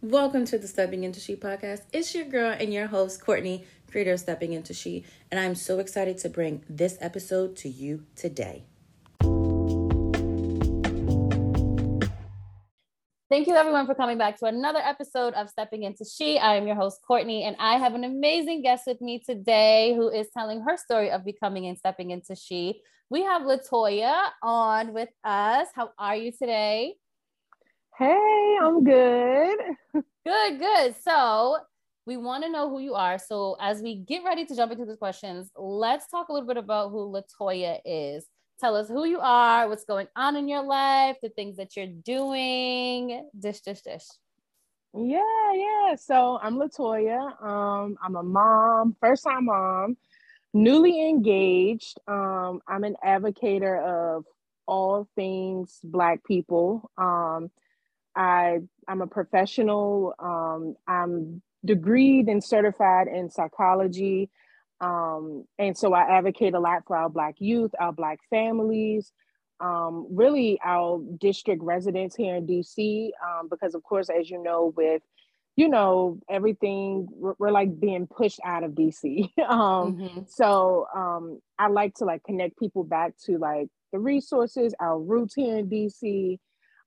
Welcome to the Stepping Into She podcast. It's your girl and your host, Courtney, creator of Stepping Into She, and I'm so excited to bring this episode to you today. Thank you, everyone, for coming back to another episode of Stepping Into She. I am your host, Courtney, and I have an amazing guest with me today who is telling her story of becoming and stepping into She. We have Latoya on with us. How are you today? Hey, I'm good. Good, good. So we want to know who you are. So as we get ready to jump into the questions, let's talk a little bit about who Latoya is. Tell us who you are, what's going on in your life, the things that you're doing. Dish, dish, dish. Yeah, yeah. So I'm Latoya. Um, I'm a mom, first time mom, newly engaged. Um, I'm an advocate of all things Black people. Um, I I'm a professional. Um, I'm degreed and certified in psychology. Um, and so I advocate a lot for our Black youth, our Black families, um, really our district residents here in DC, um, because of course, as you know, with you know everything, we're, we're like being pushed out of DC. um, mm-hmm. So um, I like to like connect people back to like the resources, our roots here in DC,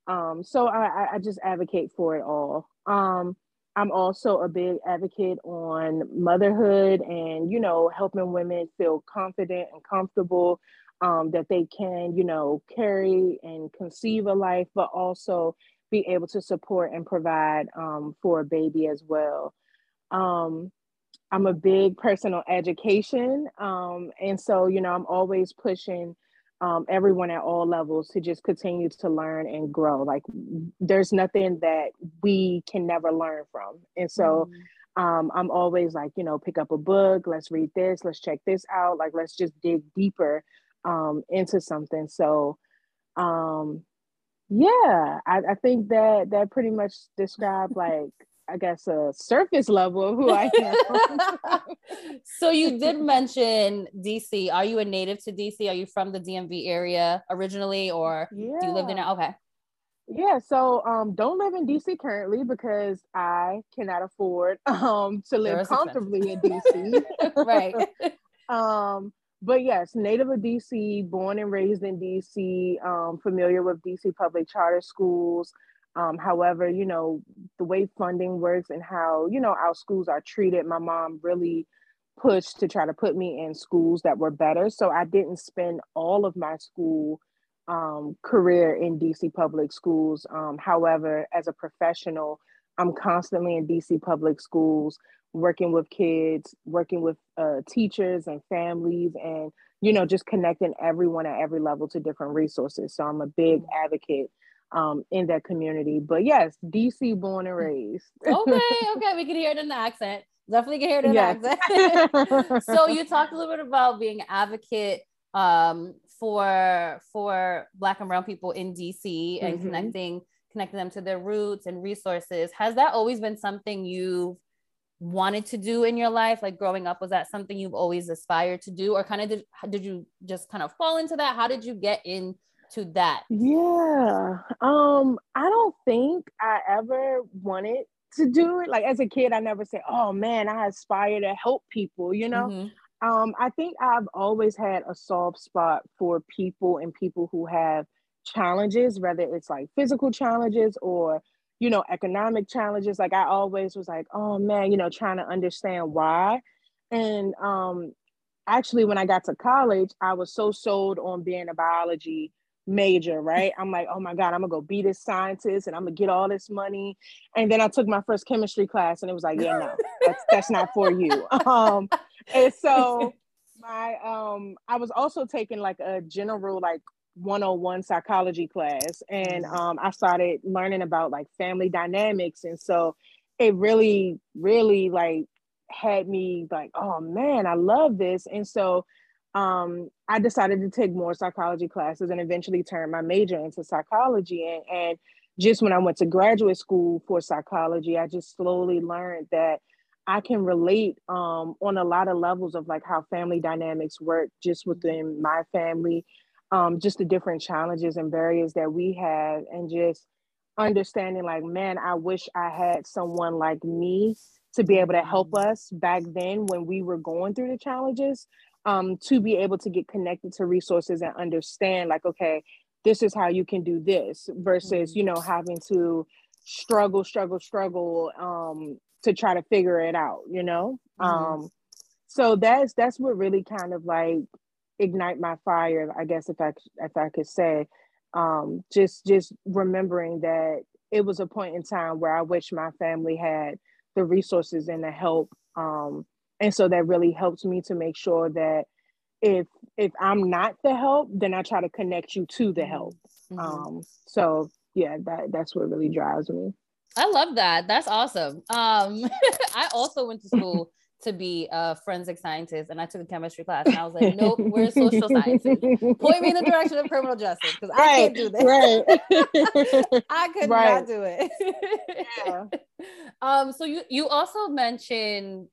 um, so I, I just advocate for it all. Um, I'm also a big advocate on motherhood and, you know, helping women feel confident and comfortable um, that they can, you know, carry and conceive a life, but also be able to support and provide um, for a baby as well. Um, I'm a big personal education. Um, and so, you know, I'm always pushing um, everyone at all levels to just continue to learn and grow. Like there's nothing that we can never learn from. And so mm. um, I'm always like, you know, pick up a book, let's read this, let's check this out. Like let's just dig deeper um, into something. So um, yeah, I, I think that that pretty much described like I guess a surface level of who I am. so you did mention DC. Are you a native to DC? Are you from the DMV area originally, or yeah. do you live there now? Okay. Yeah, so um, don't live in DC currently because I cannot afford um, to live comfortably in DC. right. um, but yes, native of DC, born and raised in DC, um, familiar with DC public charter schools. Um, however, you know, the way funding works and how, you know, our schools are treated, my mom really pushed to try to put me in schools that were better. So I didn't spend all of my school um, career in DC public schools. Um, however, as a professional, I'm constantly in DC public schools, working with kids, working with uh, teachers and families, and you know, just connecting everyone at every level to different resources. So I'm a big mm-hmm. advocate um, in that community. But yes, DC born and raised. okay, okay, we can hear it in the accent. Definitely can hear it in yes. the accent. so you talked a little bit about being an advocate um, for for Black and Brown people in DC and mm-hmm. connecting connecting them to their roots and resources. Has that always been something you've wanted to do in your life like growing up was that something you've always aspired to do or kind of did, did you just kind of fall into that how did you get in to that? Yeah. Um, I don't think I ever wanted to do it. Like as a kid, I never said, oh man, I aspire to help people, you know? Mm-hmm. Um, I think I've always had a soft spot for people and people who have challenges, whether it's like physical challenges or, you know, economic challenges. Like I always was like, oh man, you know, trying to understand why. And um actually when I got to college, I was so sold on being a biology major, right? I'm like, oh my God, I'm gonna go be this scientist and I'm gonna get all this money. And then I took my first chemistry class and it was like, yeah, no, that's that's not for you. Um, and so my um I was also taking like a general like 101 psychology class and mm-hmm. um I started learning about like family dynamics and so it really really like had me like oh man I love this and so um, I decided to take more psychology classes and eventually turn my major into psychology. And, and just when I went to graduate school for psychology, I just slowly learned that I can relate um, on a lot of levels of like how family dynamics work just within my family, um, just the different challenges and barriers that we have, and just understanding like, man, I wish I had someone like me to be able to help us back then when we were going through the challenges um, to be able to get connected to resources and understand like okay this is how you can do this versus you know having to struggle struggle struggle um, to try to figure it out you know mm-hmm. um, so that's that's what really kind of like ignite my fire i guess if i if i could say um, just just remembering that it was a point in time where i wish my family had the resources and the help um, and so that really helps me to make sure that if if i'm not the help then i try to connect you to the help mm-hmm. um so yeah that that's what really drives me i love that that's awesome um i also went to school to be a forensic scientist and I took a chemistry class and I was like, nope, we're social sciences. Point me in the direction of criminal justice because right, I can't do this. Right. I could right. not do it. yeah. Um, so you you also mentioned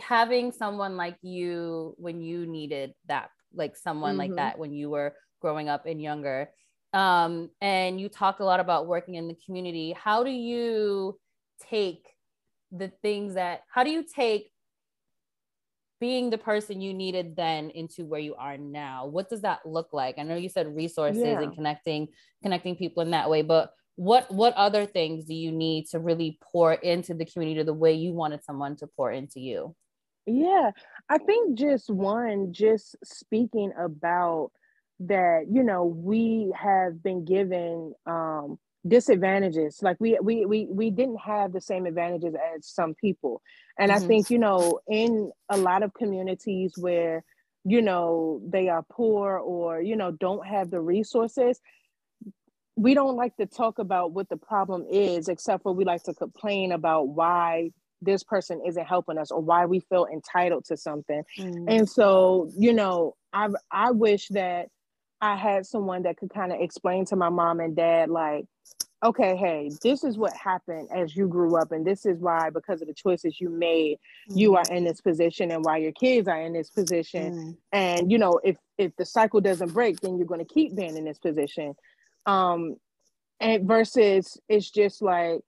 having someone like you when you needed that, like someone mm-hmm. like that when you were growing up and younger. Um, and you talked a lot about working in the community. How do you take the things that, how do you take being the person you needed then into where you are now? What does that look like? I know you said resources yeah. and connecting, connecting people in that way, but what what other things do you need to really pour into the community the way you wanted someone to pour into you? Yeah i think just one just speaking about that you know we have been given um disadvantages. Like we we we we didn't have the same advantages as some people. And mm-hmm. i think you know in a lot of communities where you know they are poor or you know don't have the resources we don't like to talk about what the problem is, except for we like to complain about why this person isn't helping us or why we feel entitled to something. Mm. And so, you know, I I wish that I had someone that could kind of explain to my mom and dad, like, okay, hey, this is what happened as you grew up, and this is why, because of the choices you made, mm. you are in this position, and why your kids are in this position. Mm. And you know, if if the cycle doesn't break, then you're going to keep being in this position um and versus it's just like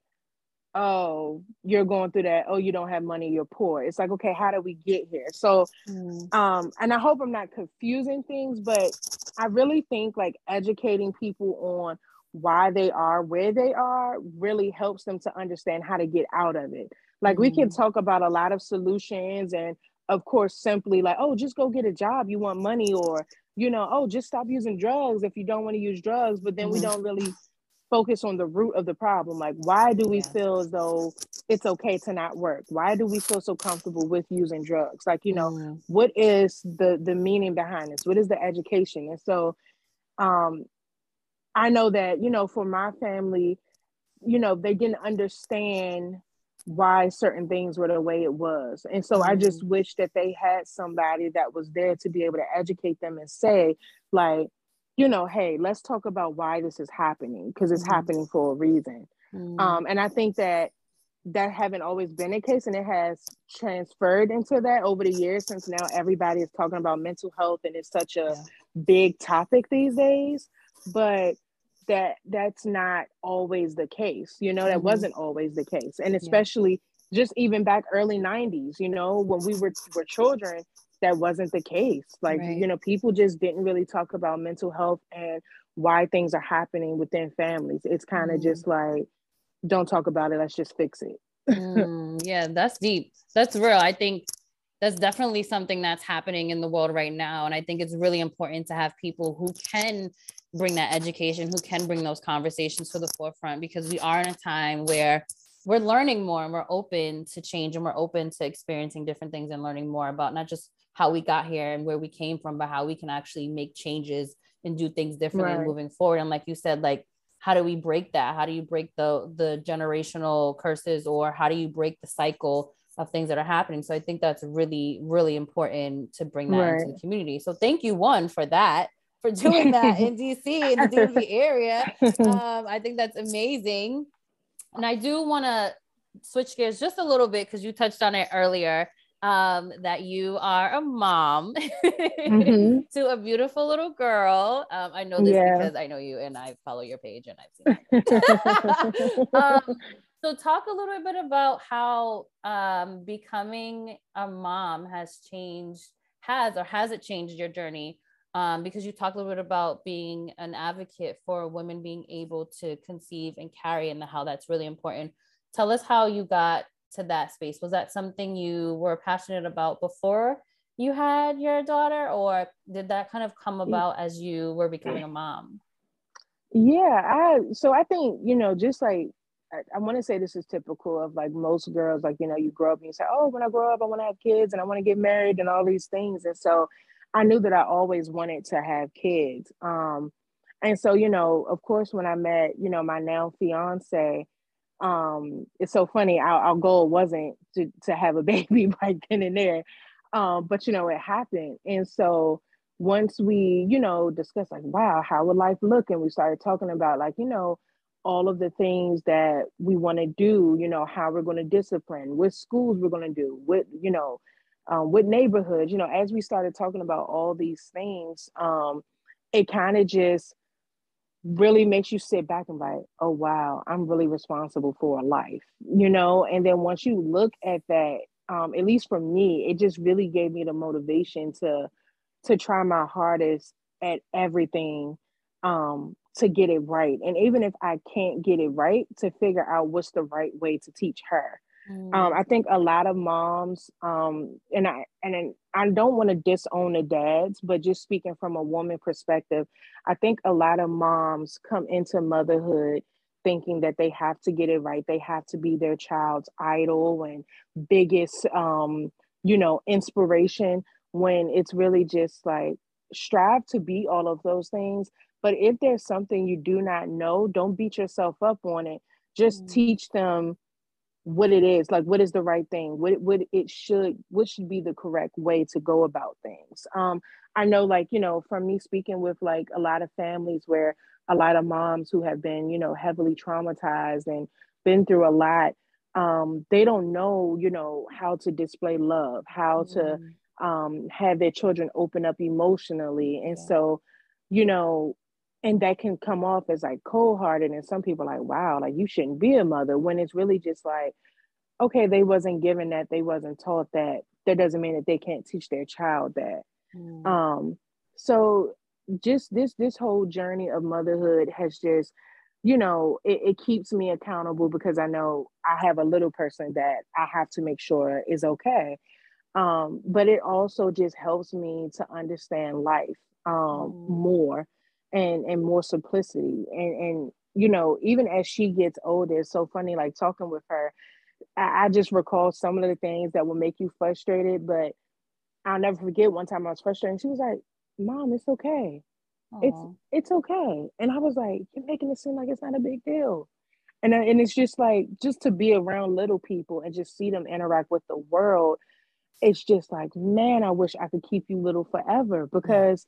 oh you're going through that oh you don't have money you're poor it's like okay how do we get here so mm. um and i hope i'm not confusing things but i really think like educating people on why they are where they are really helps them to understand how to get out of it like mm. we can mm. talk about a lot of solutions and of course simply like oh just go get a job you want money or you know, oh, just stop using drugs if you don't want to use drugs, but then mm-hmm. we don't really focus on the root of the problem. Like, why do we yeah. feel as though it's okay to not work? Why do we feel so comfortable with using drugs? Like, you know, mm-hmm. what is the the meaning behind this? What is the education? And so, um, I know that you know, for my family, you know, they didn't understand why certain things were the way it was. And so mm-hmm. I just mm-hmm. wish that they had somebody that was there to be able to educate them and say, like, you know, hey, let's talk about why this is happening because it's mm-hmm. happening for a reason. Mm-hmm. Um, and I think that that haven't always been a case and it has transferred into that over the years since now everybody is talking about mental health and it's such a yeah. big topic these days. But that that's not always the case you know that mm-hmm. wasn't always the case and especially yeah. just even back early 90s you know when we were were children that wasn't the case like right. you know people just didn't really talk about mental health and why things are happening within families it's kind of mm-hmm. just like don't talk about it let's just fix it mm, yeah that's deep that's real i think that's definitely something that's happening in the world right now and i think it's really important to have people who can bring that education, who can bring those conversations to the forefront because we are in a time where we're learning more and we're open to change and we're open to experiencing different things and learning more about not just how we got here and where we came from, but how we can actually make changes and do things differently right. moving forward. And like you said, like how do we break that? How do you break the the generational curses or how do you break the cycle of things that are happening? So I think that's really, really important to bring that right. into the community. So thank you one for that for doing that in DC, in the DMV area. Um, I think that's amazing. And I do want to switch gears just a little bit because you touched on it earlier. um, that you are a mom mm-hmm. to a beautiful little girl. Um, I know this yeah. because I know you and I follow your page and I've seen it. um, so talk a little bit about how um, becoming a mom has changed, has or has it changed your journey? Um, because you talked a little bit about being an advocate for women being able to conceive and carry and how that's really important. Tell us how you got to that space? Was that something you were passionate about before you had your daughter, or did that kind of come about as you were becoming a mom? Yeah, I so I think you know just like I, I want to say this is typical of like most girls, like you know you grow up and you say, oh, when I grow up, I want to have kids and I want to get married and all these things, and so I knew that I always wanted to have kids. Um, and so you know, of course, when I met you know my now fiance, um it's so funny our, our goal wasn't to to have a baby right then and there um but you know it happened and so once we you know discussed like wow how would life look and we started talking about like you know all of the things that we want to do you know how we're going to discipline what schools we're going to do what you know um, neighborhoods you know as we started talking about all these things um it kind of just really makes you sit back and like, oh wow, I'm really responsible for a life, you know. And then once you look at that, um, at least for me, it just really gave me the motivation to to try my hardest at everything um, to get it right. And even if I can't get it right, to figure out what's the right way to teach her. Um, mm. I think a lot of moms, um, and I and I don't want to disown the dads, but just speaking from a woman perspective, I think a lot of moms come into motherhood thinking that they have to get it right. They have to be their child's idol and biggest, um, you know, inspiration. When it's really just like strive to be all of those things. But if there's something you do not know, don't beat yourself up on it. Just mm. teach them what it is like what is the right thing? What what it should what should be the correct way to go about things? Um i know like you know from me speaking with like a lot of families where a lot of moms who have been you know heavily traumatized and been through a lot um they don't know you know how to display love how mm. to um have their children open up emotionally. And yeah. so you know and that can come off as like cold-hearted and some people like wow like you shouldn't be a mother when it's really just like okay they wasn't given that they wasn't taught that that doesn't mean that they can't teach their child that mm. um so just this this whole journey of motherhood has just you know it, it keeps me accountable because i know i have a little person that i have to make sure is okay um but it also just helps me to understand life um mm. more and and more simplicity. And and you know even as she gets older it's so funny like talking with her I, I just recall some of the things that will make you frustrated but i'll never forget one time i was frustrated she was like mom it's okay. Aww. it's it's okay. And i was like you're making it seem like it's not a big deal. And uh, and it's just like just to be around little people and just see them interact with the world it's just like man i wish i could keep you little forever because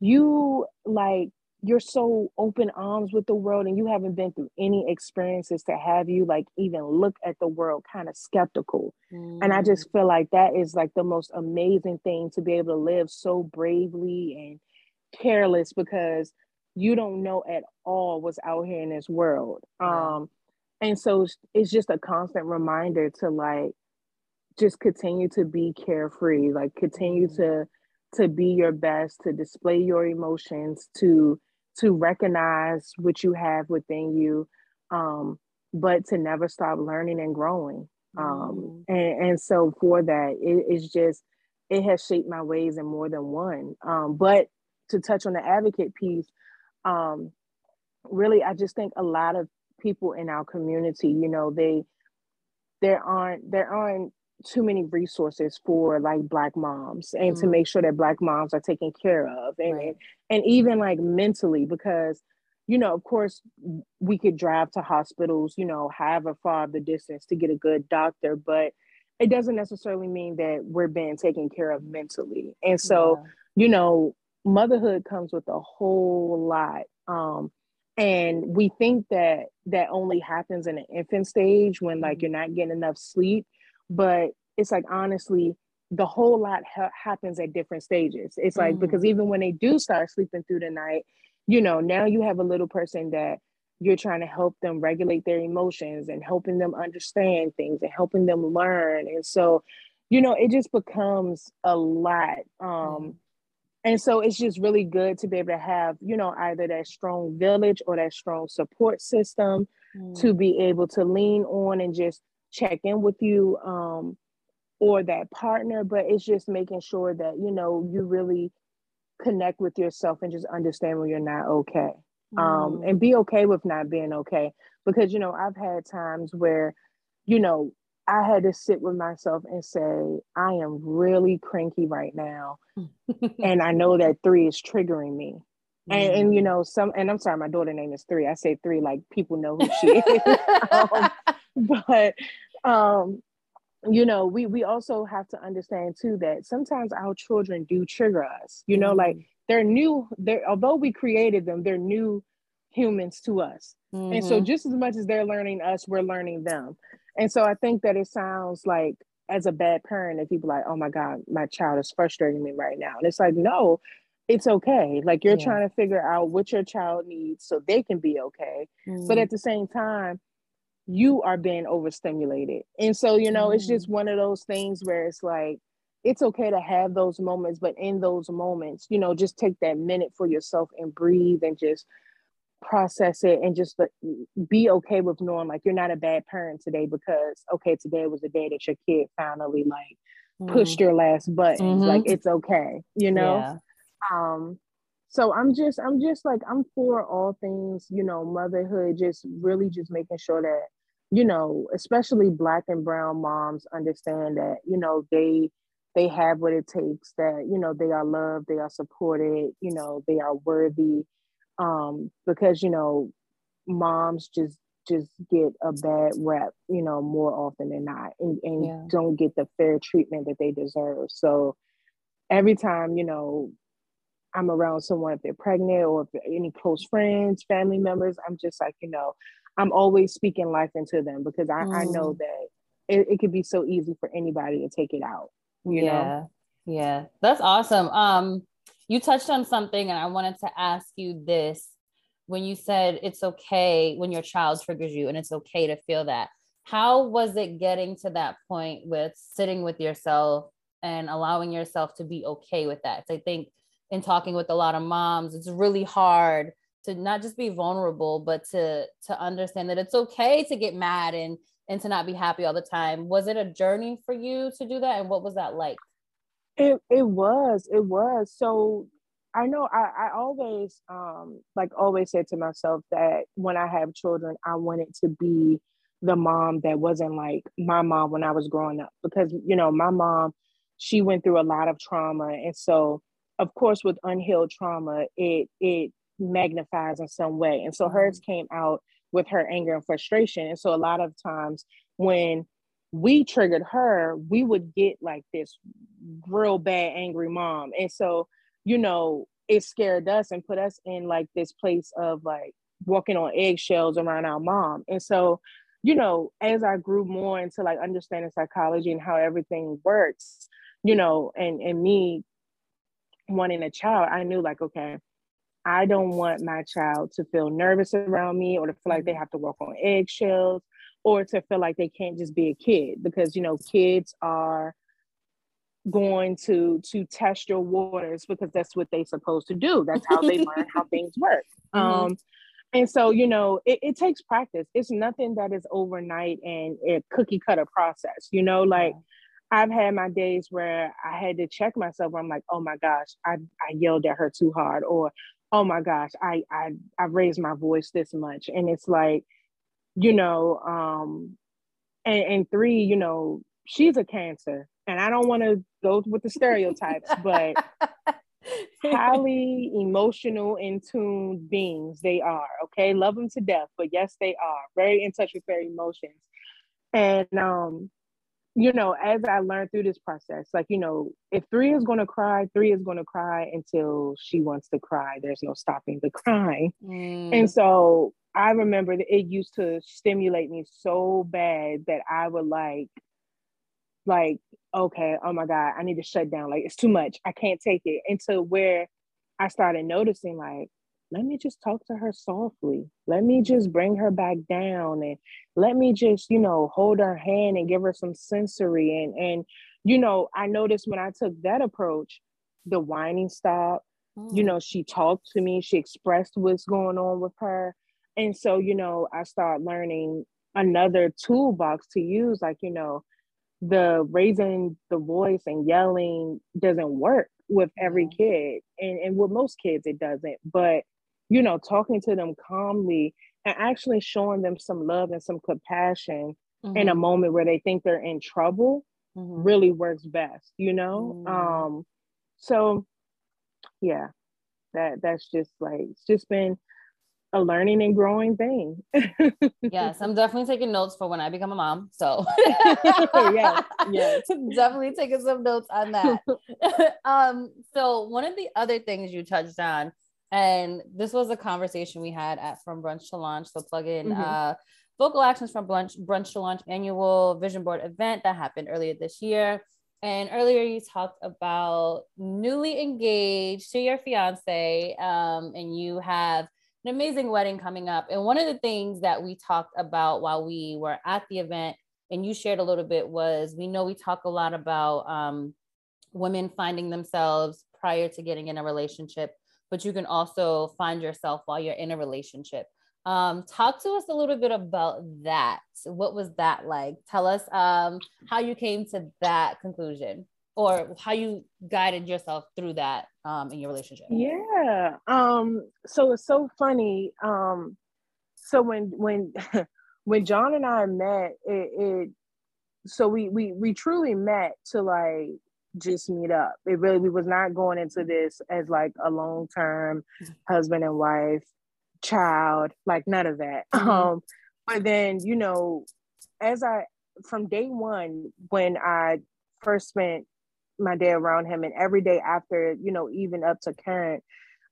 you like you're so open arms with the world and you haven't been through any experiences to have you like even look at the world kind of skeptical mm. and i just mm. feel like that is like the most amazing thing to be able to live so bravely and careless because you don't know at all what's out here in this world um and so it's just a constant reminder to like just continue to be carefree like continue mm. to to be your best, to display your emotions, to to recognize what you have within you, um, but to never stop learning and growing. Um, mm. and, and so for that, it, it's just it has shaped my ways in more than one. Um, but to touch on the advocate piece, um, really, I just think a lot of people in our community, you know, they there aren't there aren't too many resources for like black moms and mm-hmm. to make sure that black moms are taken care of and, right. and and even like mentally because you know of course we could drive to hospitals you know however far the distance to get a good doctor but it doesn't necessarily mean that we're being taken care of mentally and so yeah. you know motherhood comes with a whole lot um and we think that that only happens in an infant stage when like mm-hmm. you're not getting enough sleep but it's like honestly the whole lot ha- happens at different stages it's like mm. because even when they do start sleeping through the night you know now you have a little person that you're trying to help them regulate their emotions and helping them understand things and helping them learn and so you know it just becomes a lot um mm. and so it's just really good to be able to have you know either that strong village or that strong support system mm. to be able to lean on and just check in with you um or that partner but it's just making sure that you know you really connect with yourself and just understand when you're not okay um, mm. um, and be okay with not being okay. Because, you know, I've had times where, you know, I had to sit with myself and say, I am really cranky right now. and I know that three is triggering me. And, and, you mm. know, some, and I'm sorry, my daughter name is three. I say three like people know who she is. um, but, um, you know, we we also have to understand too that sometimes our children do trigger us. You know, mm. like they're new they're although we created them they're new humans to us mm-hmm. and so mm-hmm. just as much as they're learning us we're learning them and so i think that it sounds like as a bad parent if people like oh my god my child is frustrating me right now and it's like no it's okay like you're yeah. trying to figure out what your child needs so they can be okay mm-hmm. but at the same time you are being overstimulated and so you know it's just one of those things where it's like it's okay to have those moments, but in those moments, you know, just take that minute for yourself and breathe and just process it and just be okay with knowing like you're not a bad parent today because okay today was the day that your kid finally like mm-hmm. pushed your last button mm-hmm. like it's okay you know yeah. um so i'm just i'm just like i'm for all things you know motherhood just really just making sure that you know especially black and brown moms understand that you know they they have what it takes that you know they are loved they are supported you know they are worthy um because you know moms just just get a bad rep you know more often than not and, and yeah. don't get the fair treatment that they deserve so every time you know i'm around someone if they're pregnant or if any close friends family members i'm just like you know i'm always speaking life into them because i, mm. I know mm. that it, it could be so easy for anybody to take it out you yeah. know yeah that's awesome um you touched on something and i wanted to ask you this when you said it's okay when your child triggers you and it's okay to feel that how was it getting to that point with sitting with yourself and allowing yourself to be okay with that so i think in talking with a lot of moms it's really hard to not just be vulnerable but to to understand that it's okay to get mad and and to not be happy all the time. Was it a journey for you to do that? And what was that like? It it was, it was. So I know I, I always um like always said to myself that when I have children, I wanted to be the mom that wasn't like my mom when I was growing up. Because, you know, my mom, she went through a lot of trauma. And so of course with unhealed trauma, it it magnifies in some way. And so hers mm-hmm. came out with her anger and frustration. And so a lot of times when we triggered her, we would get like this real bad angry mom. And so, you know, it scared us and put us in like this place of like walking on eggshells around our mom. And so, you know, as I grew more into like understanding psychology and how everything works, you know, and and me wanting a child, I knew like, okay, I don't want my child to feel nervous around me or to feel like they mm-hmm. have to walk on eggshells or to feel like they can't just be a kid because you know kids are going to to test your waters because that's what they're supposed to do that's how they learn how things work mm-hmm. um and so you know it, it takes practice it's nothing that is overnight and a cookie cutter process you know like. I've had my days where I had to check myself. I'm like, oh my gosh, I, I yelled at her too hard, or oh my gosh, I I I raised my voice this much. And it's like, you know, um, and, and three, you know, she's a cancer. And I don't want to go with the stereotypes, but highly emotional in tune beings they are. Okay. Love them to death, but yes, they are very in touch with their emotions. And um, you know, as I learned through this process, like, you know, if three is going to cry, three is going to cry until she wants to cry. There's no stopping the crying. Mm. And so I remember that it used to stimulate me so bad that I would like like, okay, oh my God, I need to shut down. Like it's too much. I can't take it. Into where I started noticing like, let me just talk to her softly. Let me just bring her back down and let me just, you know, hold her hand and give her some sensory. And and you know, I noticed when I took that approach, the whining stopped. Mm. You know, she talked to me, she expressed what's going on with her. And so, you know, I start learning another toolbox to use, like, you know, the raising the voice and yelling doesn't work with every kid. And, and with most kids, it doesn't. But, you know, talking to them calmly and actually showing them some love and some compassion mm-hmm. in a mm-hmm. moment where they think they're in trouble mm-hmm. really works best, you know? Mm-hmm. Um, so yeah, that that's just like it's just been a learning and growing thing. yes, I'm definitely taking notes for when I become a mom. So yeah, yeah, definitely taking some notes on that. um, so one of the other things you touched on, and this was a conversation we had at From Brunch to Launch. So plug in mm-hmm. uh, vocal actions from Brunch, Brunch to Launch annual vision board event that happened earlier this year. And earlier you talked about newly engaged to your fiance, um, and you have an amazing wedding coming up. And one of the things that we talked about while we were at the event, and you shared a little bit, was we know we talk a lot about um, women finding themselves prior to getting in a relationship, but you can also find yourself while you're in a relationship. Um, talk to us a little bit about that. What was that like? Tell us um, how you came to that conclusion or how you guided yourself through that um, in your relationship. Yeah. Um, so it's so funny. Um, so when when when John and I met, it, it so we we we truly met to like just meet up. It really we was not going into this as like a long term husband and wife child, like none of that. Mm-hmm. Um, but then, you know, as I from day one, when I first spent my day around him and every day after, you know, even up to current,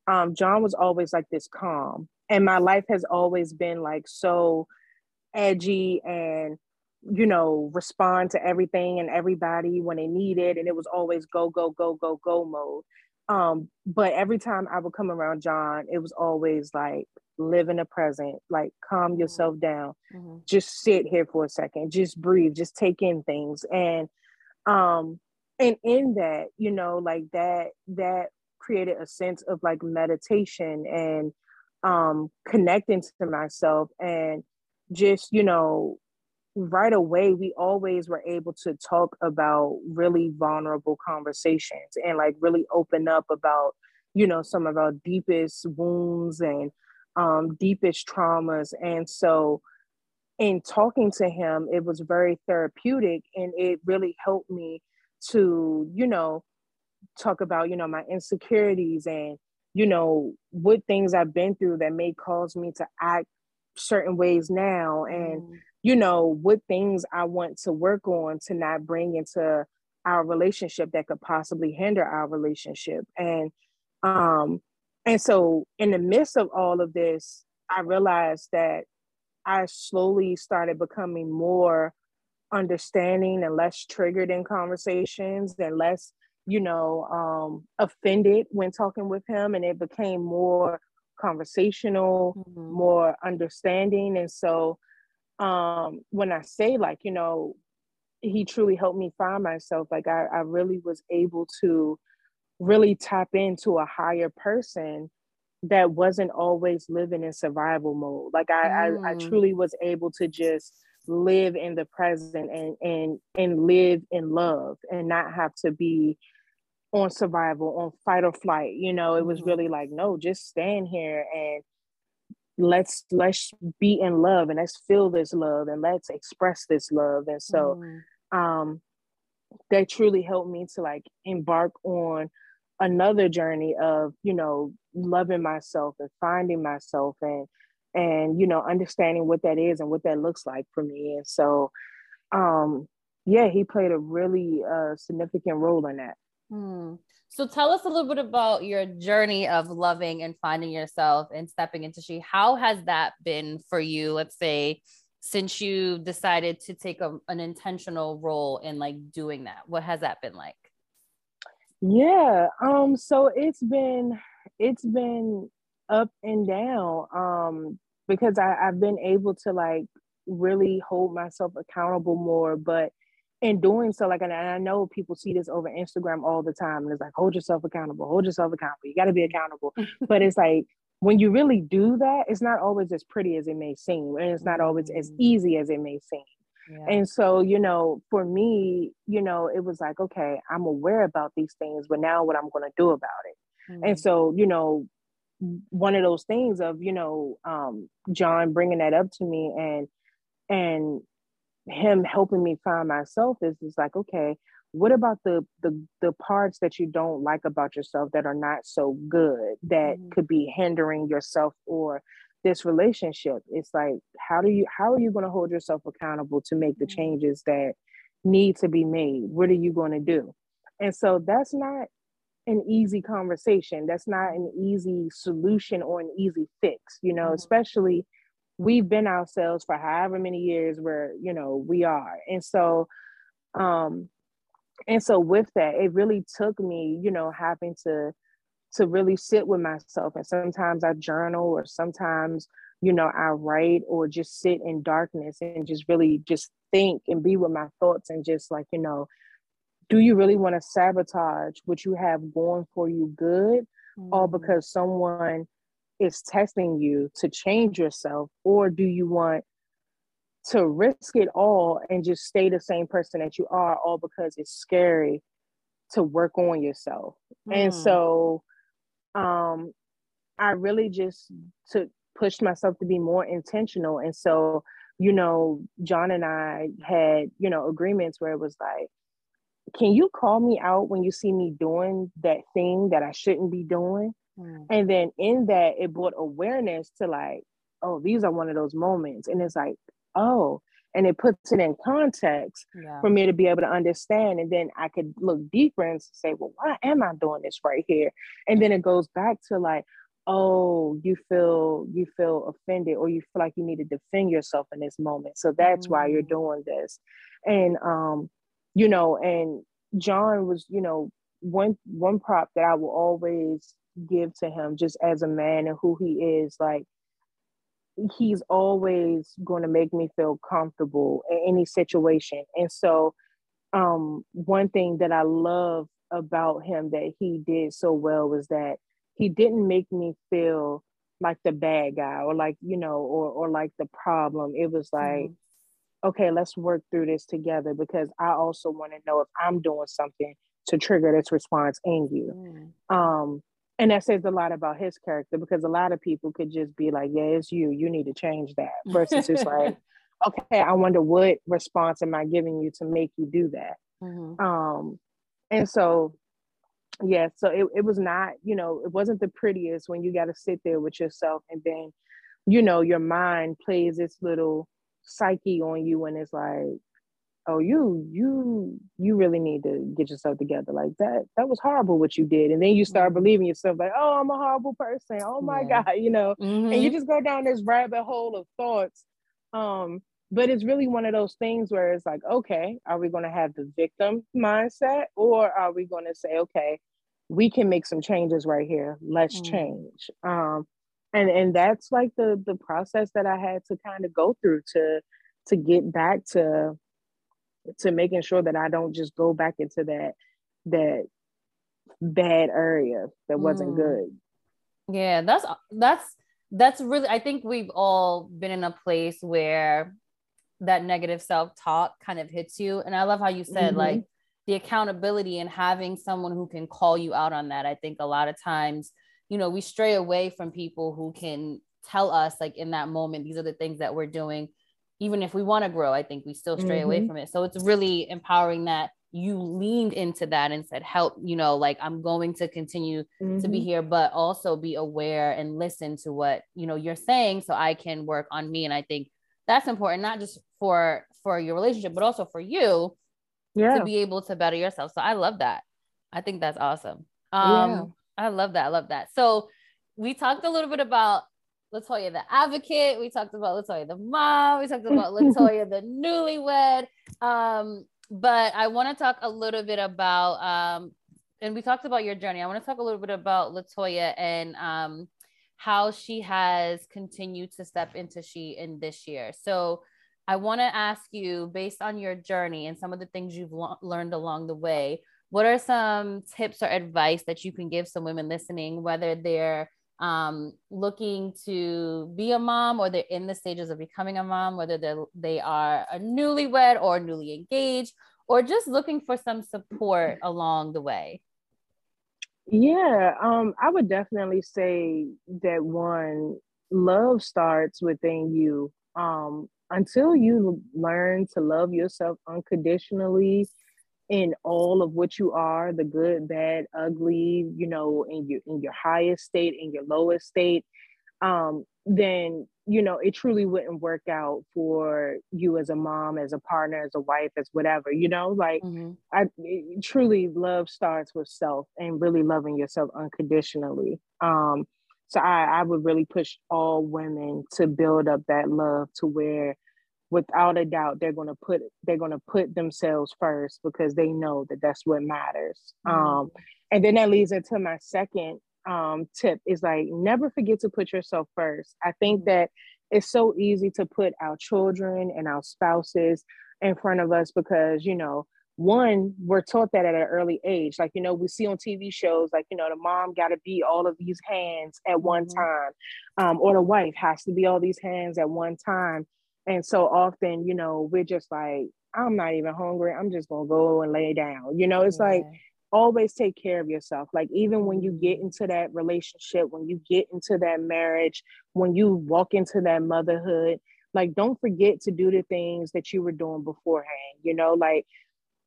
um, John was always like this calm. And my life has always been like so edgy and you know, respond to everything and everybody when they need it. And it was always go, go, go, go, go mode. Um, but every time I would come around John, it was always like live in the present, like calm mm-hmm. yourself down, mm-hmm. just sit here for a second, just breathe, just take in things. And um, and in that, you know, like that that created a sense of like meditation and um connecting to myself and just, you know, right away we always were able to talk about really vulnerable conversations and like really open up about you know some of our deepest wounds and um, deepest traumas. And so in talking to him it was very therapeutic and it really helped me to you know talk about you know my insecurities and you know what things i've been through that may cause me to act certain ways now. And mm you know, what things I want to work on to not bring into our relationship that could possibly hinder our relationship. And um, and so in the midst of all of this, I realized that I slowly started becoming more understanding and less triggered in conversations and less, you know, um, offended when talking with him. And it became more conversational, mm-hmm. more understanding. And so um when i say like you know he truly helped me find myself like i, I really was able to really tap into a higher person that wasn't always living in survival mode like i mm. I, I mm. truly was able to just live in the present and and and live in love and not have to be on survival on fight or flight you know it was mm-hmm. really like no just stand here and let's let's be in love and let's feel this love and let's express this love. And so mm. um that truly helped me to like embark on another journey of you know loving myself and finding myself and and you know understanding what that is and what that looks like for me. And so um yeah he played a really uh significant role in that mm. So tell us a little bit about your journey of loving and finding yourself and stepping into she. How has that been for you? Let's say since you decided to take a, an intentional role in like doing that what has that been like yeah um so it's been it's been up and down um because I, I've been able to like really hold myself accountable more but in doing so like and I know people see this over Instagram all the time and it's like hold yourself accountable hold yourself accountable you got to be accountable but it's like when you really do that it's not always as pretty as it may seem and it's not always as mm. easy as it may seem yeah. And so, you know, for me, you know, it was like, okay, I'm aware about these things, but now what I'm going to do about it. Mm-hmm. And mm. so, you know, one of those things of, you know, um, John bringing that up to me and, and him helping me find myself is, is like, okay, what about the, the the parts that you don't like about yourself that are not so good that mm-hmm. could be hindering yourself or this relationship it's like how do you how are you going to hold yourself accountable to make the mm-hmm. changes that need to be made what are you going to do and so that's not an easy conversation that's not an easy solution or an easy fix you know mm-hmm. especially we've been ourselves for however many years where you know we are. And so um and so with that it really took me you know having to to really sit with myself. And sometimes i journal or sometimes you know i write or just sit in darkness and just really just think and be with my thoughts and just like you know do you really want to sabotage what you have going for you good? Mm-hmm. all because someone is testing you to change yourself or do you want to risk it all and just stay the same person that you are all because it's scary to work on yourself? Mm. and so um i really just to push myself to be more intentional. And so you know john and i had you know agreements where it was like can you call me out when you see me doing that thing that i shouldn't be doing mm. and then in that it brought awareness to like oh these are one of those moments and it's like oh, and it puts it in context yeah. for me to be able to understand. And then I could look deeper and say, well, why am I doing this right here? And then it goes back to like, oh, you feel you feel offended or you feel like you need to defend yourself in this moment. So that's mm. why you're mm. doing this. And um, you know, and John was, you know, one one prop that I will always give to him just as a man and who he is, like he's always going to make me feel comfortable in any situation. And so, um, one thing that I love about him that he did so well was that he didn't make me feel like the bad guy or like, you know, or, or like the problem. It was like, mm-hmm. okay, let's work through this together because I also want to know if I'm doing something to trigger this response in you. Mm. Um, and that says a lot about his character because a lot of people could just be like yeah it's you. You need to change that. Versus it's like okay i wonder what response am i giving you to make you do that? Mm-hmm. um and so yeah so it, it was not you know it wasn't the prettiest when you got to sit there with yourself and then you know your mind plays this little psyche on you and it's like oh you you you really need to get yourself together like that that was horrible what you did and then you start mm-hmm. believing yourself like oh i'm a horrible person oh my yeah. god you know mm-hmm. and you just go down this rabbit hole of thoughts um but it's really one of those things where it's like okay are we going to have the victim mindset or are we going to say okay we can make some changes right here let's mm-hmm. change um and and that's like the the process that i had to kind of go through to to get back to to making sure that I don't just go back into that that bad area that wasn't mm. good. Yeah, that's that's that's really I think we've all been in a place where that negative self-talk kind of hits you and I love how you said mm-hmm. like the accountability and having someone who can call you out on that. I think a lot of times, you know, we stray away from people who can tell us like in that moment these are the things that we're doing even if we want to grow, I think we still stray mm-hmm. away from it. So it's really empowering that you leaned into that and said, help, you know, like I'm going to continue mm-hmm. to be mm-hmm. here, but also be aware and listen to what, you know, you're saying so I can work on me. And I think that's important, not just for for your relationship, but also for you yeah. to be able to better yourself. So I love that. I think that's awesome. Um, yeah. I love that. I love that. So we talked a little bit about Latoya the advocate. We talked about Latoya the mom. We talked about Latoya the newlywed. Um, but I want to talk a little bit about um, and we talked about your journey. I want to talk a little bit about Latoya and um, how she has continued to step into she in this year. So I want to ask you, based on your journey and some of the things you've lo- learned along the way, what are some tips or advice that you can give some women listening, whether they're um, looking to be a mom or they're in the stages of becoming a mom, whether they're, they are a newlywed or newly engaged, or just looking for some support along the way? Yeah, um, I would definitely say that one, love starts within you. Um, until you learn to love yourself unconditionally in all of what you are, the good, bad, ugly, you know, in your in your highest state, in your lowest state, um, then you know it truly wouldn't work out for you as a mom as a partner as a wife as whatever you know like mm-hmm. i truly love starts with self and really loving yourself unconditionally um so I, I would really push all women to build up that love to where without a doubt they're going to put they're going to put themselves first because they know that that's what matters mm-hmm. um and then that leads into my second um, tip is like never forget to put yourself first. I think mm-hmm. that it's so easy to put our children and our spouses in front of us because, you know, one, we're taught that at an early age. Like, you know, we see on TV shows, like, you know, the mom got to be all of these hands at one mm-hmm. time, um, or the wife has to be all these hands at one time. And so often, you know, we're just like, I'm not even hungry. I'm just going to go and lay down. You know, it's yeah. like, always take care of yourself. Like even when you get into that relationship, when you get into that marriage, when you walk into that motherhood, like don't forget to do the things that you were doing beforehand. You know, like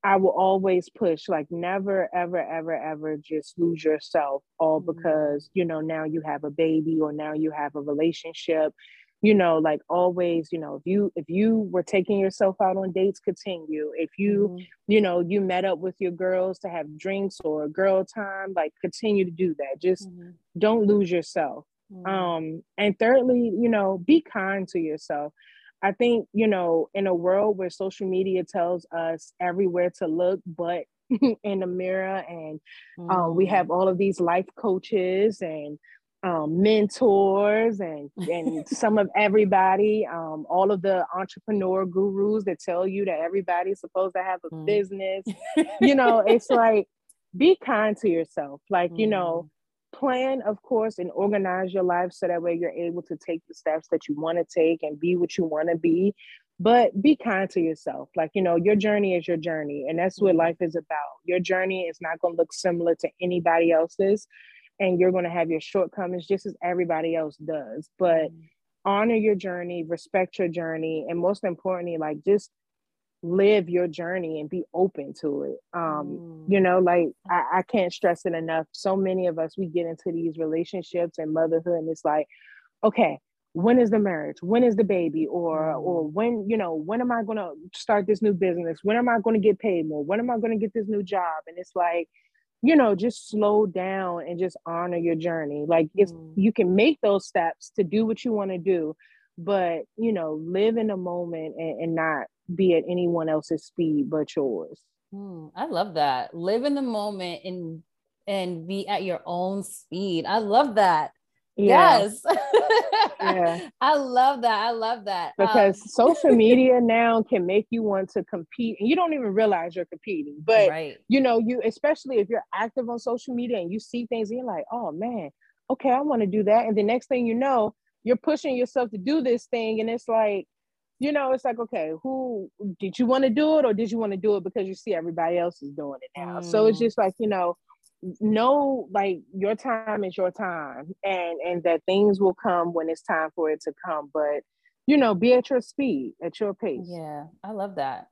I will always push, like never, ever, ever, ever just lose yourself all mm-hmm. because, you know, now you have a baby or now you have a relationship you know like always you know if you if you were taking yourself out on dates continue if you mm-hmm. you know you met up with your girls to have drinks or girl time like continue to do that just mm-hmm. don't lose yourself mm-hmm. um and thirdly you know be kind to yourself i think you know in a world where social media tells us everywhere to look but in the mirror and um, we have mm-hmm. all of these life coaches and um, mentors and and some of everybody, um, all of the entrepreneur gurus that tell you that everybody's supposed to have a mm. business. you know, it's like be kind to yourself. Like mm. you know, mm. plan of course and organize your life so that way you're able to take the steps that you want to take and be what you want to be. But be kind to yourself. Like, you know, your journey is your journey, and that's what mm. life is about. Your journey is not going to look similar to anybody else's and you're going to have your shortcomings just as everybody else does. But mm. honor your journey respect your journey and most importantly like just live your journey and be open to it. Um mm. you know like I, I can't stress it enough. So many of us we get into these relationships and motherhood and it's like okay when is the marriage? When is the baby? Or mm. or when you know when am i going to start this new business? When am i going to get paid more? When am i going to get this new job? And it's like you know, just slow down and just honor your journey. Like it's mm. you can make those steps to do what you want to do, but you know, live in the moment and, and, not be at anyone else's speed but yours. Mm, I love that. Live in the moment and and be at your own speed. I love that. Yeah. Yes. yeah. I love that. I love that. Because um, social media now can make you want to compete and you don't even realize you're competing. But right. you know, you especially if you're active on social media and you see things and you're like, oh man, okay, I want to do that. And the next thing you know, you're pushing yourself to do this thing. And it's like, you know, it's like, okay, who did you want to do it or did you want to do it because you see everybody else is doing it now? Mm. So it's mm. just like, you know, know like your time is your time and and that things will come when it's time for it to come but you know be at your speed at your pace. Yeah i love that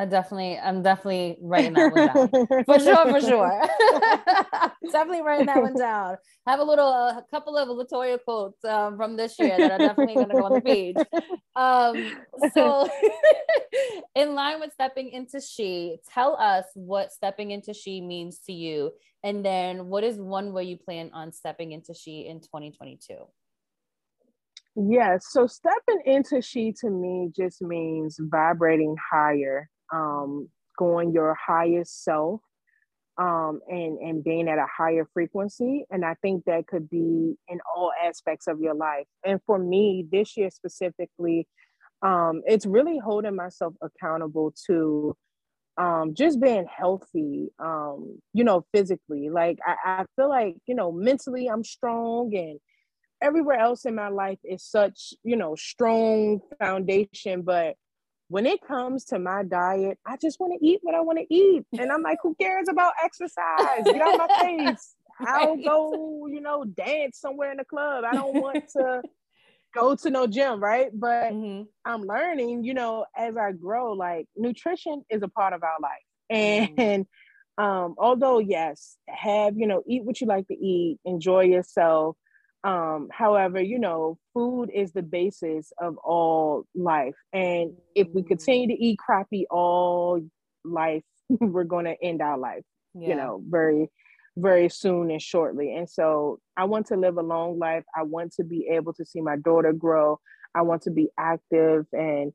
I definitely, I'm definitely writing that one down for sure, for sure. definitely writing that one down. Have a little, a uh, couple of Latoya quotes um, from this year that are definitely going to go on the page. Um, so, in line with stepping into she, tell us what stepping into she means to you, and then what is one way you plan on stepping into she in 2022. Yes. So stepping into she to me just means vibrating higher, um, going your highest self, um, and and being at a higher frequency. And I think that could be in all aspects of your life. And for me, this year specifically, um, it's really holding myself accountable to um, just being healthy, um, you know, physically. Like I, I feel like, you know, mentally I'm strong and everywhere else in my life is such, you know, strong foundation. But when it comes to my diet, I just want to eat what I want to eat. And I'm like, who cares about exercise? Get out my face. I'll go, you know, dance somewhere in the club. I don't want to go to no gym, right? But mm-hmm. I'm learning, you know, as I grow, like nutrition is a part of our life. Mm-hmm. And mm-hmm. um, although, yes, have, you know, eat what you like to eat, enjoy yourself. Um, however, you know, food is the basis of all life. And if we continue to eat crappy all life, we're going to end our life, yeah. you know, very very soon and shortly. And so I want to live a long life. I want to be able to see my daughter grow. I want to be active and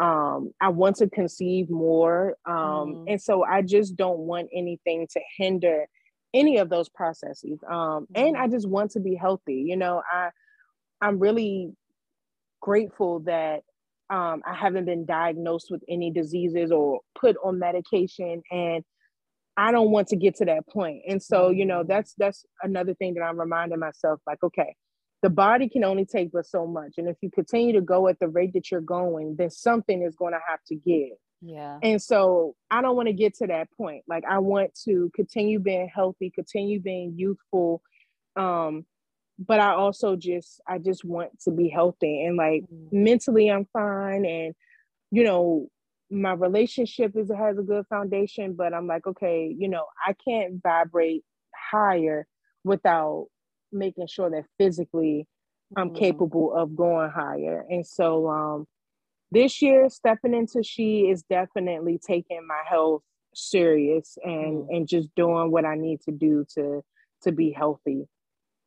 um, I want to conceive more. Um, mm. And so I just don't want anything to hinder any of those processes. Um. And I just want to be healthy. You know, I I'm really grateful that um, I haven't been diagnosed with any diseases or put on medication and I don't want to get to that point. And so, you know, mm. that's that's another thing that I'm reminding myself like, okay, the body can only take but so much. And if you continue to go at the rate that you're going, then something is going to have to give. Yeah. And so I don't want to get to that point. Like I want to continue being healthy, continue being youthful. Um, but I also just I just want to be healthy and like mm-hmm. mentally I'm fine and you know my relationship is has a good foundation, but I'm like, okay, you know, I can't vibrate higher without making sure that physically I'm mm-hmm. capable of going higher. And so um this year stepping into she is definitely taking my health serious and mm-hmm. and just doing what I need to do to to be healthy.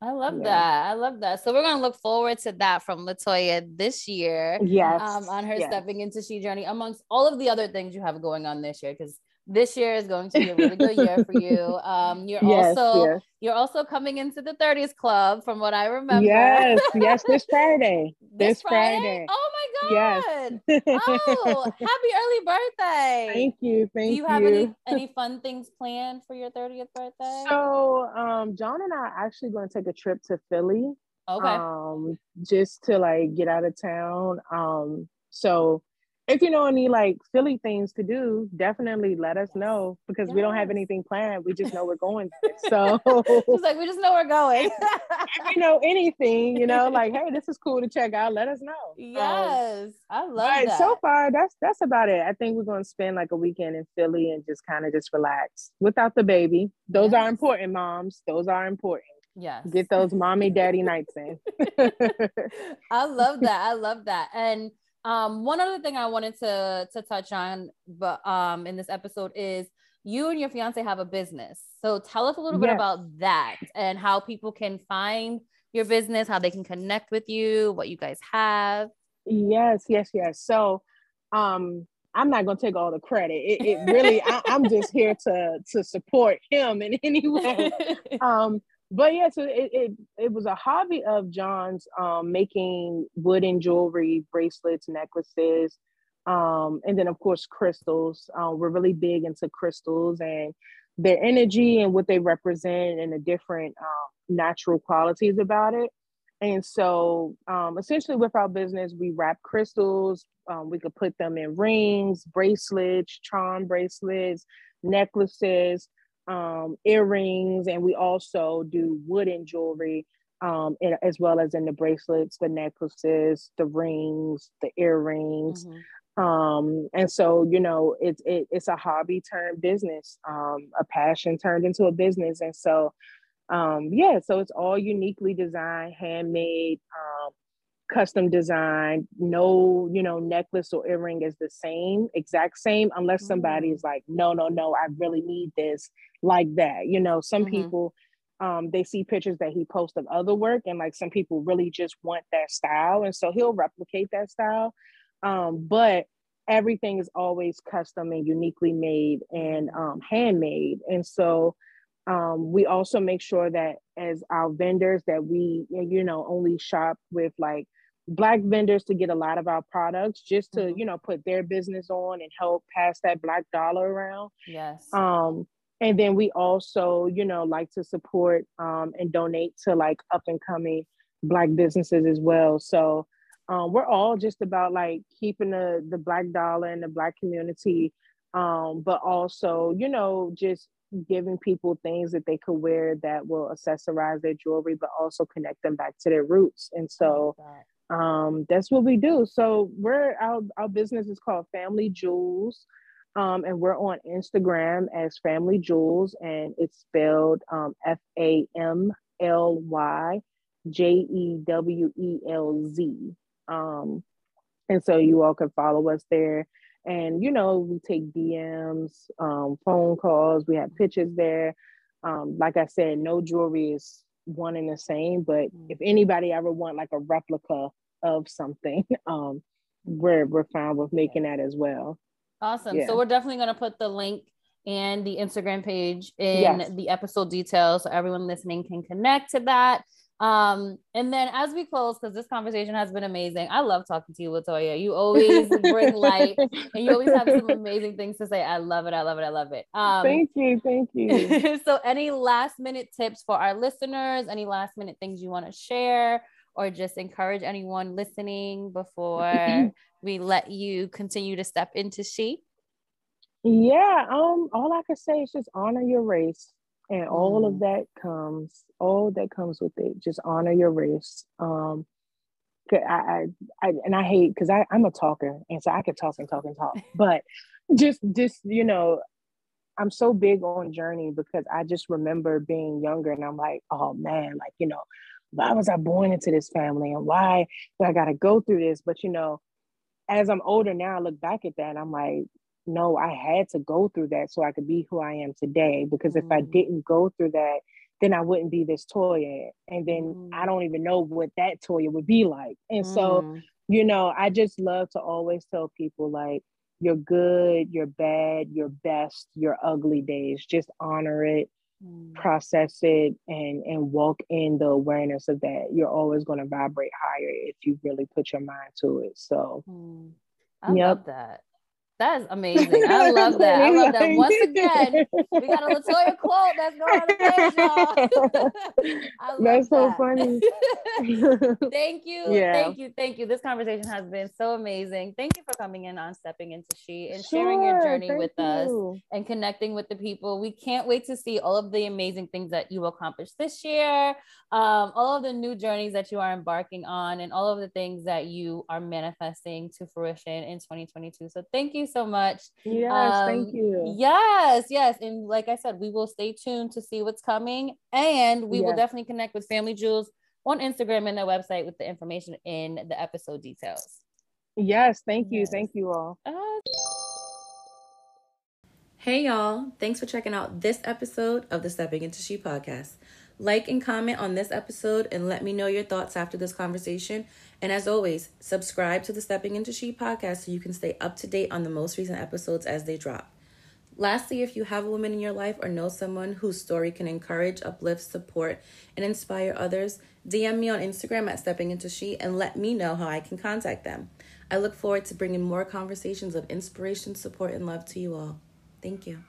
I love yeah. that. I love that. So we're gonna look forward to that from Latoya this year. Yes. Um, on her yes. stepping into She Journey, amongst all of the other things you have going on this year, because this year is going to be a really good year for you. Um, you're yes, also yes. you're also coming into the 30s club, from what I remember. Yes, yes, this Friday. this, this Friday? Friday? Oh my god! Yes. oh, happy early birthday! Thank you, thank you. Do you have any any fun things planned for your 30th birthday? So, um, John and I are actually going to take a trip to Philly. Okay. Um, just to like get out of town. Um, so if you know any like Philly things to do, definitely let us know because yes. we don't have anything planned. We just know we're going. So it's like we just know we're going. if you know anything, you know, like hey, this is cool to check out. Let us know. Yes, um, I love that. So far, that's that's about it. I think we're going to spend like a weekend in Philly and just kind of just relax without the baby. Those yes. are important, moms. Those are important. Yes. Get those mommy daddy nights in. I love that. I love that. And um, one other thing I wanted to to touch on, but um, in this episode is you and your fiance have a business. So tell us a little yes. bit about that and how people can find your business, how they can connect with you, what you guys have. Yes, yes, yes. So, um, I'm not gonna take all the credit. It, it really, I, am just here to to support him in any way. Um, but yeah, so it, it, it was a hobby of John's um, making wooden jewelry, bracelets, necklaces, um, and then of course crystals. Uh, we're really big into crystals and their energy and what they represent and the different uh, natural qualities about it. And so, um, essentially, with our business, we wrap crystals. Um, we could put them in rings, bracelets, charm bracelets, necklaces um, earrings, and we also do wooden jewelry, um, and, as well as in the bracelets, the necklaces, the rings, the earrings. Mm-hmm. Um, and so, you know, it's it, it's a hobby turned business, um, a passion turned into a business. And so, um, yeah, so it's all uniquely designed, handmade. Um, custom design no you know necklace or earring is the same exact same unless somebody mm. is like no no no i really need this like that you know some mm-hmm. people um, they see pictures that he posts of other work, and like some people really just want that style, and so he'll replicate that style. Um, but everything is always custom and uniquely made and um, handmade, and so um, we also make sure that as our vendors that we you know only shop with like black vendors to get a lot of our products just to mm-hmm. you know put their business on and help pass that black dollar around. Yes. Um and then we also you know like to support um, and donate to like up and coming black businesses as well. So um, we're all just about like keeping the the black dollar in the black community um, but also you know just giving people things that they could wear that will accessorize their jewelry but also connect them back to their roots. And so um, that's what we do so we're our, our business is called Family Jewelz um, and we're on Instagram as Family Jewelz, and it's spelled um, F A M L Y J E W E L Z. Um, and so you all can follow us there. And you know, we take DMs, um, phone calls, we have pictures there. Um, like I said, no jewelry is one and the same, but if anybody ever want like a replica of something, um, we're we're fine with making that as well. Awesome. Yeah. So we're definitely going to put the link and the Instagram page in yes. the episode details so everyone listening can connect to that. Um, and then as we close, because this conversation has been amazing. I love talking to you, Latoya. You always bring light and you always have some amazing things to say. I love it. I love it. I love it. Um, thank you. Thank you. so, any last minute tips for our listeners? Any last minute things you want to share? Or just encourage anyone listening before we let you continue to step into she? Yeah, um, all I can say is just honor your race and all mm. of that comes, all that comes with it. Just honor your race. Um, I, I, I and I hate because I I'm a talker and so I could talk and talk and talk, but just just you know, I'm so big on journey because I just remember being younger and I'm like, oh man, like you know, why was I born into this family and why do I got to go through this? But you know, as I'm older now, I look back at that and I'm like, no, I had to go through that so I could be who I am today. Because if mm. I didn't go through that, then I wouldn't be this Toya. And then mm. I don't even know what that Toya would be like. And mm. so, you know, I just love to always tell people like, you're good, you're bad, your best, your ugly days. Just honor it, mm. process it, and and walk in the awareness of that. You're always going to vibrate higher if you really put your mind to it. So, mm. I yep. love that. That is amazing. I love that. I love that. Once again, we got a Latoya quote that's going on the page, y'all. that's so that. funny. thank you. Yeah. Thank you. Thank you. This conversation has been so amazing. Thank you for coming in on Stepping Into She and sure, sharing your journey with you. us and connecting with the people. We can't wait to see all of the amazing things that you accomplished this year, um, all of the new journeys that you are embarking on, and all of the things that you are manifesting to fruition in 2022. So thank you so much. Yes, um, thank you. Yes, yes. And like I said, we will stay tuned to see what's coming. And we yes. will definitely connect with Family Jewelz on Instagram and their website with the information in the episode details. Yes, thank you. Yes. Thank you all. Uh, hey, y'all. Thanks for checking out this episode of the Stepping Into She podcast. Like and comment on this episode and let me know your thoughts after this conversation. And as always, subscribe to the Stepping Into She podcast so you can stay up to date on the most recent episodes as they drop. Lastly, if you have a woman in your life or know someone whose story can encourage, uplift, support, and inspire others, DM me on Instagram at Stepping Into She and let me know how I can contact them. I look forward to bringing more conversations of inspiration, support, and love to you all. Thank you.